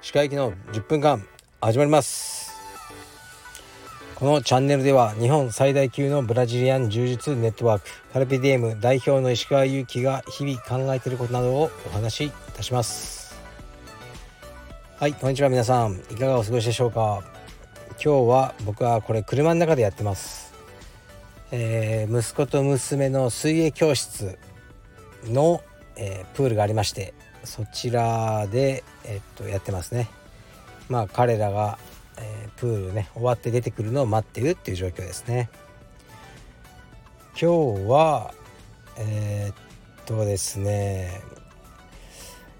歯科医の10分間始まります。このチャンネルでは日本最大級のブラジリアン柔術ネットワークカルピディエム代表の石川祐希が日々考えていることなどをお話しいたします。はいこんにちは皆さんいかがお過ごしでしょうか？今日は僕はこれ車の中でやってます。えー、息子と娘の水泳教室の、えー、プールがありましてそちらで、え、っとやってますね。まあ彼らが、えプールね終わって出てくるのを待ってるっていう状況ですね。今日はえっとですね、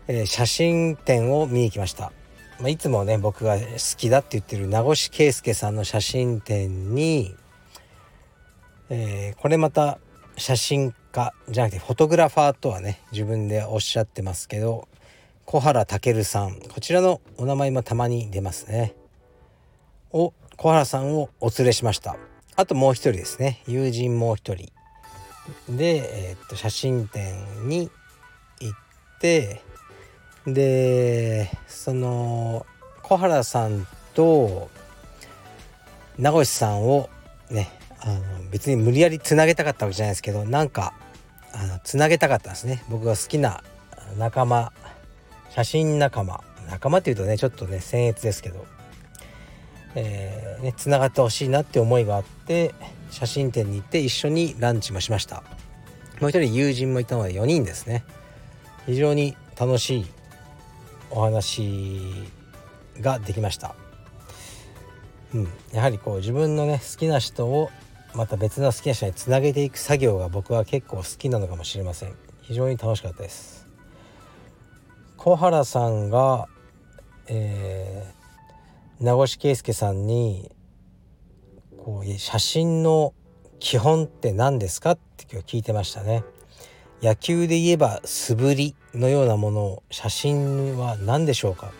え写真展を見に来ました。まあ、いつもね僕が好きだって言ってる名越圭介さんの写真展にえー、これまた写真家じゃなくてフォトグラファーとはね自分でおっしゃってますけど小原健さん。こちらのお名前もたまに出ますね。を小原さんをお連れしました。あともう一人ですね。友人もう一人。で、えー、っと写真展に行ってでその小原さんと名越さんをねあの別に無理やりつなげたかったわけじゃないですけどなんかあのつなげたかったんですね。僕が好きな仲間写真仲間。仲間っていうとねちょっとね僭越ですけど。えー、ねつながってほしいなって思いがあって写真展に行って一緒にランチもしました。もう一人友人もいたので4人ですね。非常に楽しいお話ができました。うん、やはりこう自分のね好きな人をまた別の好きな人につなげていく作業が僕は結構好きなのかもしれません。非常に楽しかったです。小原さんが、えー、名越圭介さんにこう写真の基本って何ですかって今日聞いてましたね。野球で言えば素振りのようなものを写真は何でしょうか。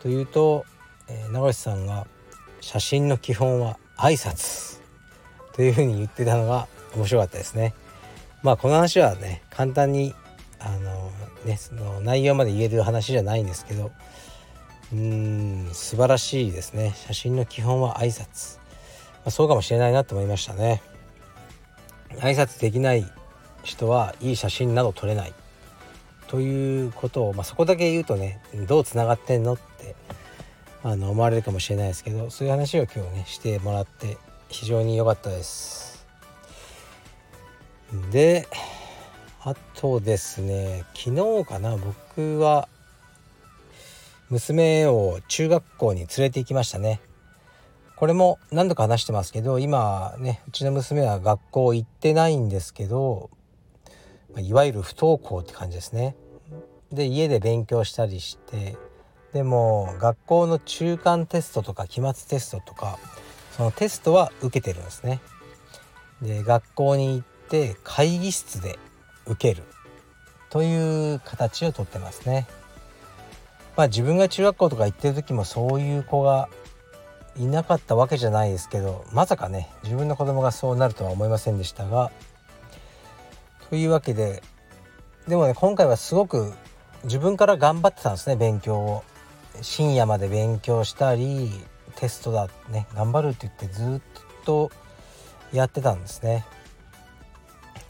というと、えー、名越さんが写真の基本は挨拶。というふうに言ってたのが面白かったですね。まあこの話はね簡単にあのねその内容まで言える話じゃないんですけどうーん素晴らしいですね。写真の基本は挨拶、まあ、そうかもしれないなと思いましたね。挨拶できない人はいい写真など撮れない。ということを、まあ、そこだけ言うとねどうつながってんのってあの思われるかもしれないですけどそういう話を今日ねしてもらって非常に良かったです。であとですね昨日かな僕は娘を中学校に連れて行きましたね。これも何度か話してますけど今ねうちの娘は学校行ってないんですけどいわゆる不登校って感じですね。で家で勉強したりしてでも学校の中間テストとか期末テストとかそのテストは受けてるんですね。で学校に行って会議室で受けるという形をとってますね。まあ自分が中学校とか行ってる時もそういう子がいなかったわけじゃないですけどまさかね自分の子供がそうなるとは思いませんでしたがというわけででもね今回はすごく自分から頑張ってたんですね勉強を深夜まで勉強したりテストだね頑張るって言ってずっとやってたんですね。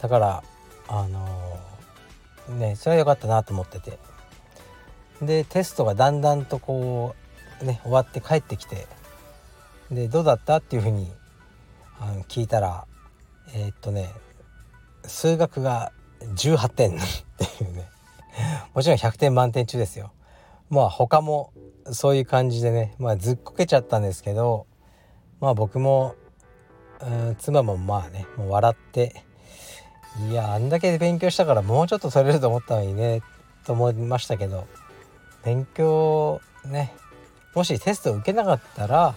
だからあのー、ねそれは良かったなと思ってて。でテストがだんだんとこうね終わって帰ってきてでどうだったっていうふうにあの聞いたらえー、っとね数学が18点っていうね。もちろん100点満点中ですよ。まあ他もそういう感じでね、まあ、ずっこけちゃったんですけどまあ僕も、うん、妻もまあねもう笑っていやあんだけ勉強したからもうちょっと取れると思ったのにねと思いましたけど勉強ねもしテスト受けなかったら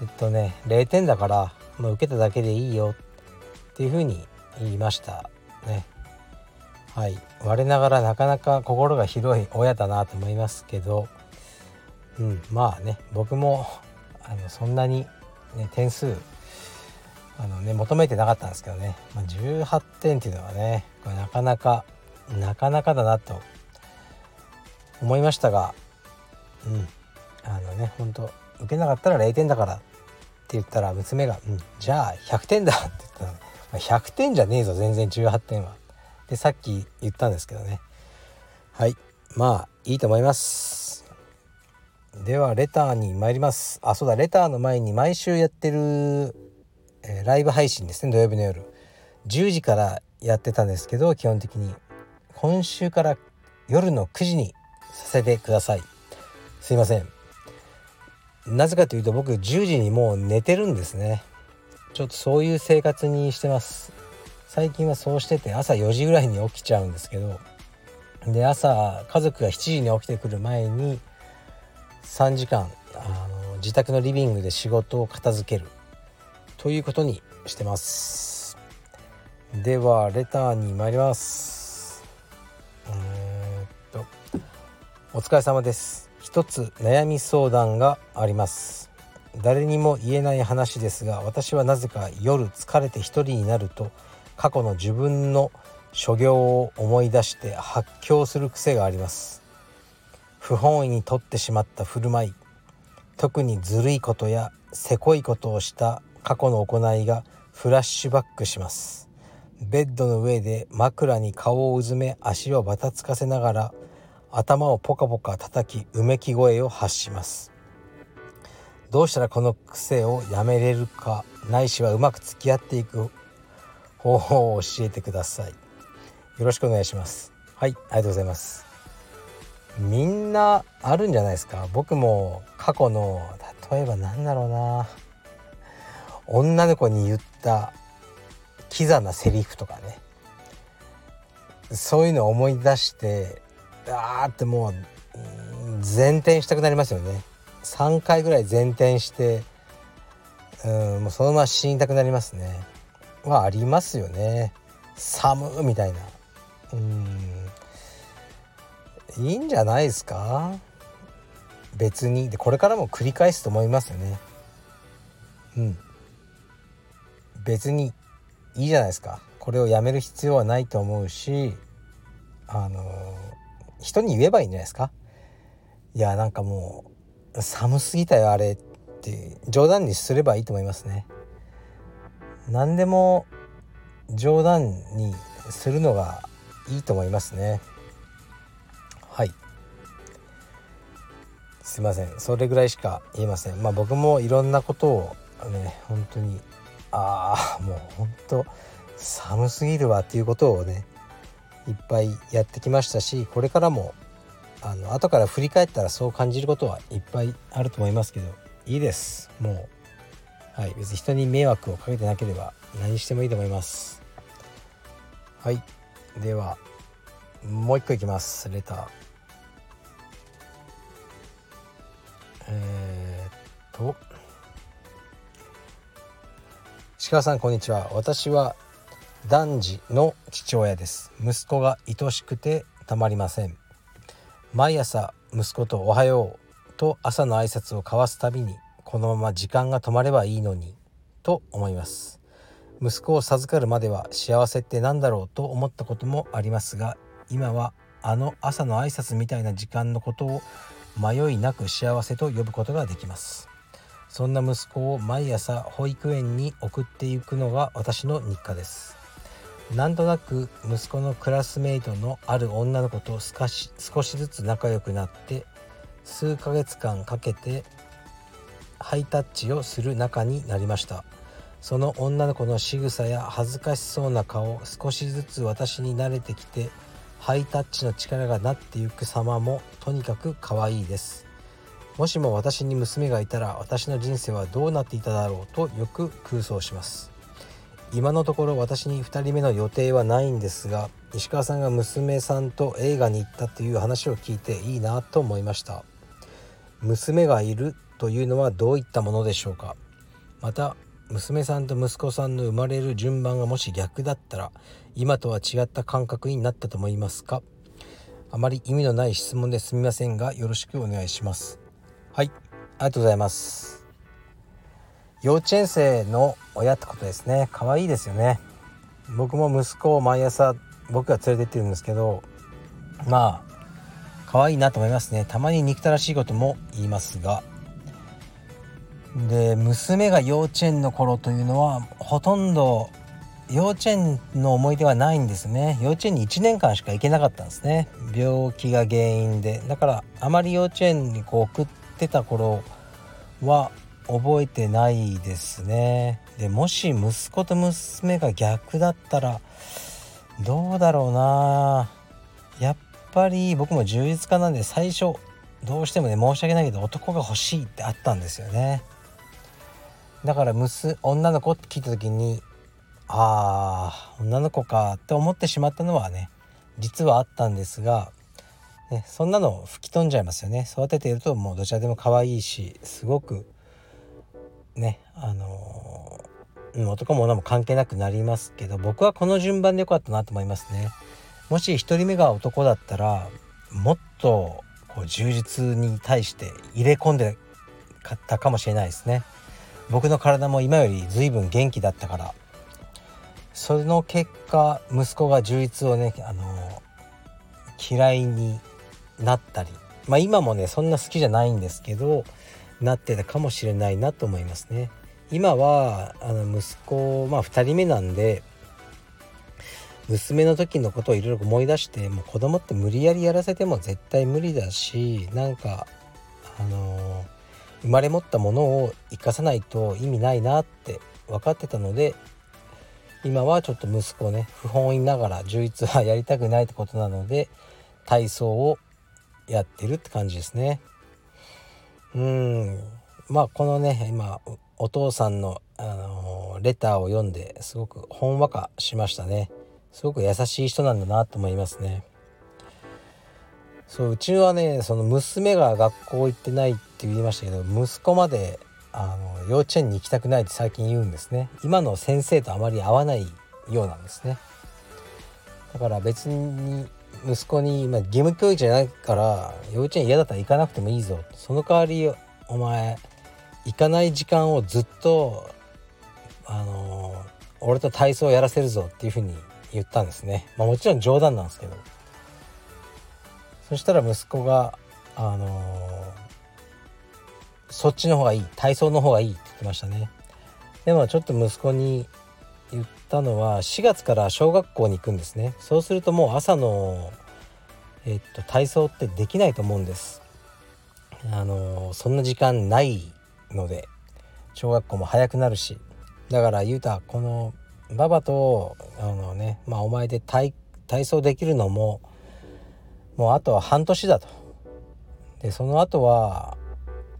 えっとね0点だから、まあ、受けただけでいいよっていうふうに言いました。ね。はい。我ながらなかなか心が広い親だなと思いますけどうんまあね僕もあのそんなに、ね、点数あのね求めてなかったんですけどね、まあ、18点っていうのはねこれなかなかなかなかだなと思いましたがうんあのね本当受けなかったら0点だからって言ったら娘が「うんじゃあ100点だ」って言ったの。で、まあ、100点じゃねえぞ全然18点は。でさっき言ったんですけどね。はいまあいいと思います。ではレターに参ります。あそうだレターの前に毎週やってる、えー、ライブ配信ですね。土曜日の夜。10時からやってたんですけど基本的に。今週から夜の9時にさせてください。すいません。なぜかというと僕10時にもう寝てるんですね。ちょっとそういう生活にしてます。最近はそうしてて朝4時ぐらいに起きちゃうんですけど。で朝家族が7時に起きてくる前に3時間あの自宅のリビングで仕事を片付ける。ということにしてます。ではレターに参ります。えー、っとお疲れ様です。一つ悩み相談があります。誰にも言えない話ですが私はなぜか夜疲れて一人になると過去の自分の所業を思い出して発狂する癖があります。不本意にとってしまった振る舞い特にずるいことやせこいことをした過去の行いがフラッシュバックします。ベッドの上で枕に顔をうずめ足をばたつかせながら頭をポカポカ叩きうめき声を発します。どうしたらこの癖をやめれるかないしはうまく付き合っていく方法を教えてください。よろしくお願いします。はいありがとうございます。みんなあるんじゃないですか？僕も過去の例えばなんだろうな。女の子に言ったキザなセリフとかね。そういうのを思い出してあーってもう前転したくなりますよね。3回ぐらい前転してうんもうそのまま死にたくなりますね。はありますよね。寒みたいな。うん。いいんじゃないですか？別に。でこれからも繰り返すと思いますよね。うん。別にいいじゃないですか。これをやめる必要はないと思うしあの人に言えばいいんじゃないですか？いやなんかもう寒すぎたよあれって冗談にすればいいと思いますね。何でも冗談にするのがいいと思いますね。はい。すいません。それぐらいしか言えません。まあ僕もいろんなことをね本当にああもう本当寒すぎるわっていうことをねいっぱいやってきましたしこれからもあの後から振り返ったらそう感じることはいっぱいあると思いますけどいいです。もうはい。別に人に迷惑をかけてなければ何してもいいと思います。はい。ではもう一個いきます。レター。と鹿さんこんにちは。私は男児の父親です。息子が愛しくてたまりません。毎朝息子とおはようと朝の挨拶を交わすたびにこのまま時間が止まればいいのにと思います。息子を授かるまでは幸せって何だろうと思ったこともありますが今はあの朝の挨拶みたいな時間のことを迷いなく幸せと呼ぶことができます。そんな息子を毎朝保育園に送っていくのが私の日課です。なんとなく息子のクラスメイトのある女の子と少し少しずつ仲良くなって数ヶ月間かけてハイタッチをする仲になりました。その女の子の仕草や恥ずかしそうな顔少しずつ私に慣れてきてハイタッチの力がなっていく様もとにかく可愛いです。もしも私に娘がいたら私の人生はどうなっていただろうとよく空想します。今のところ私に2人目の予定はないんですが石川さんが娘さんと映画に行ったという話を聞いていいなと思いました。娘がいるというのはどういったものでしょうか。また娘さんと息子さんの生まれる順番がもし逆だったら今とは違った感覚になったと思いますか。あまり意味のない質問ですみませんがよろしくお願いします。はい。ありがとうございます。幼稚園生の親ってことですね。可愛いですよね。僕も息子を毎朝僕が連れてってるんですけどまあ可愛いなと思いますね。たまに憎たらしいことも言いますが。で娘が幼稚園の頃というのはほとんど幼稚園の思い出はないんですね。幼稚園に1年間しか行けなかったんですね。病気が原因で。だからあまり幼稚園にこう送ってた頃は覚えてないですね。でもし息子と娘が逆だったらどうだろうな。やっぱり僕も充実家なんで最初どうしてもね申し訳ないけど男が欲しいってあったんですよね。だから娘女の子って聞いた時にああ女の子かって思ってしまったのはね実はあったんですが、ね、そんなの吹き飛んじゃいますよね。育てているともうどちらでも可愛いしすごくねあのー、男も女も関係なくなりますけど僕はこの順番でよかったなと思いますね。もし1人目が男だったらもっとこう充実に対して入れ込んでかったかもしれないですね。僕の体も今より随分元気だったから。その結果息子が充実をねあの嫌いになったりまあ今もねそんな好きじゃないんですけどなってたかもしれないなと思いますね。今はあの息子まあ2人目なんで娘の時のことをいろいろ思い出してもう子供って無理やりやらせても絶対無理だしなんかあの生まれ持ったものを生かさないと意味ないなって分かってたので今はちょっと息子ね不本意ながら充実はやりたくないってことなので体操をやってるって感じですね。うん。まあこのね今お父さんの、あのレターを読んですごくほんわかしましたね。すごく優しい人なんだなと思いますね。そううちはねその娘が学校行ってないって言いましたけど息子まであの幼稚園に行きたくないって最近言うんですね。今の先生とあまり合わないようなんですね。だから別に息子に、まあ、義務教育じゃないから幼稚園嫌だったら行かなくてもいいぞ。その代わりお前行かない時間をずっとあの俺と体操やらせるぞっていうふうに言ったんですね、まあ、もちろん冗談なんですけど。そしたら息子があのそっちの方がいい。体操の方がいいって言ってましたね。でもちょっと息子に言ったのは4月から小学校に行くんですね。そうするともう朝の、えっと、体操ってできないと思うんです。あのそんな時間ないので小学校も早くなるし。だからゆうたこのババとあのねまあお前で体操できるのももうあとは半年だと。でその後は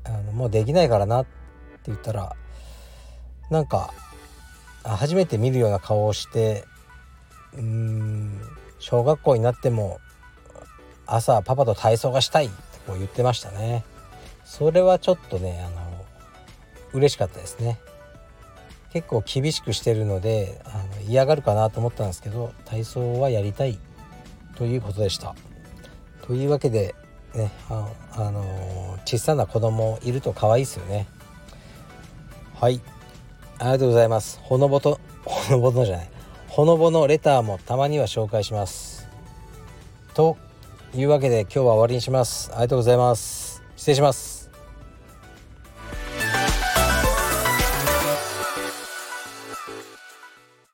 あのもうできないからなって言ったらなんか初めて見るような顔をしてうーん小学校になっても朝パパと体操がしたいってこう言ってましたね。それはちょっとねあの嬉しかったですね。結構厳しくしてるのであの嫌がるかなと思ったんですけど体操はやりたいということでした。というわけでねあ、あの、小さな子供いると可愛いですよね。はい。ありがとうございます。ほのぼとほのぼとじゃない。ほのぼのレターもたまには紹介します。というわけで今日は終わりにします。ありがとうございます。失礼します。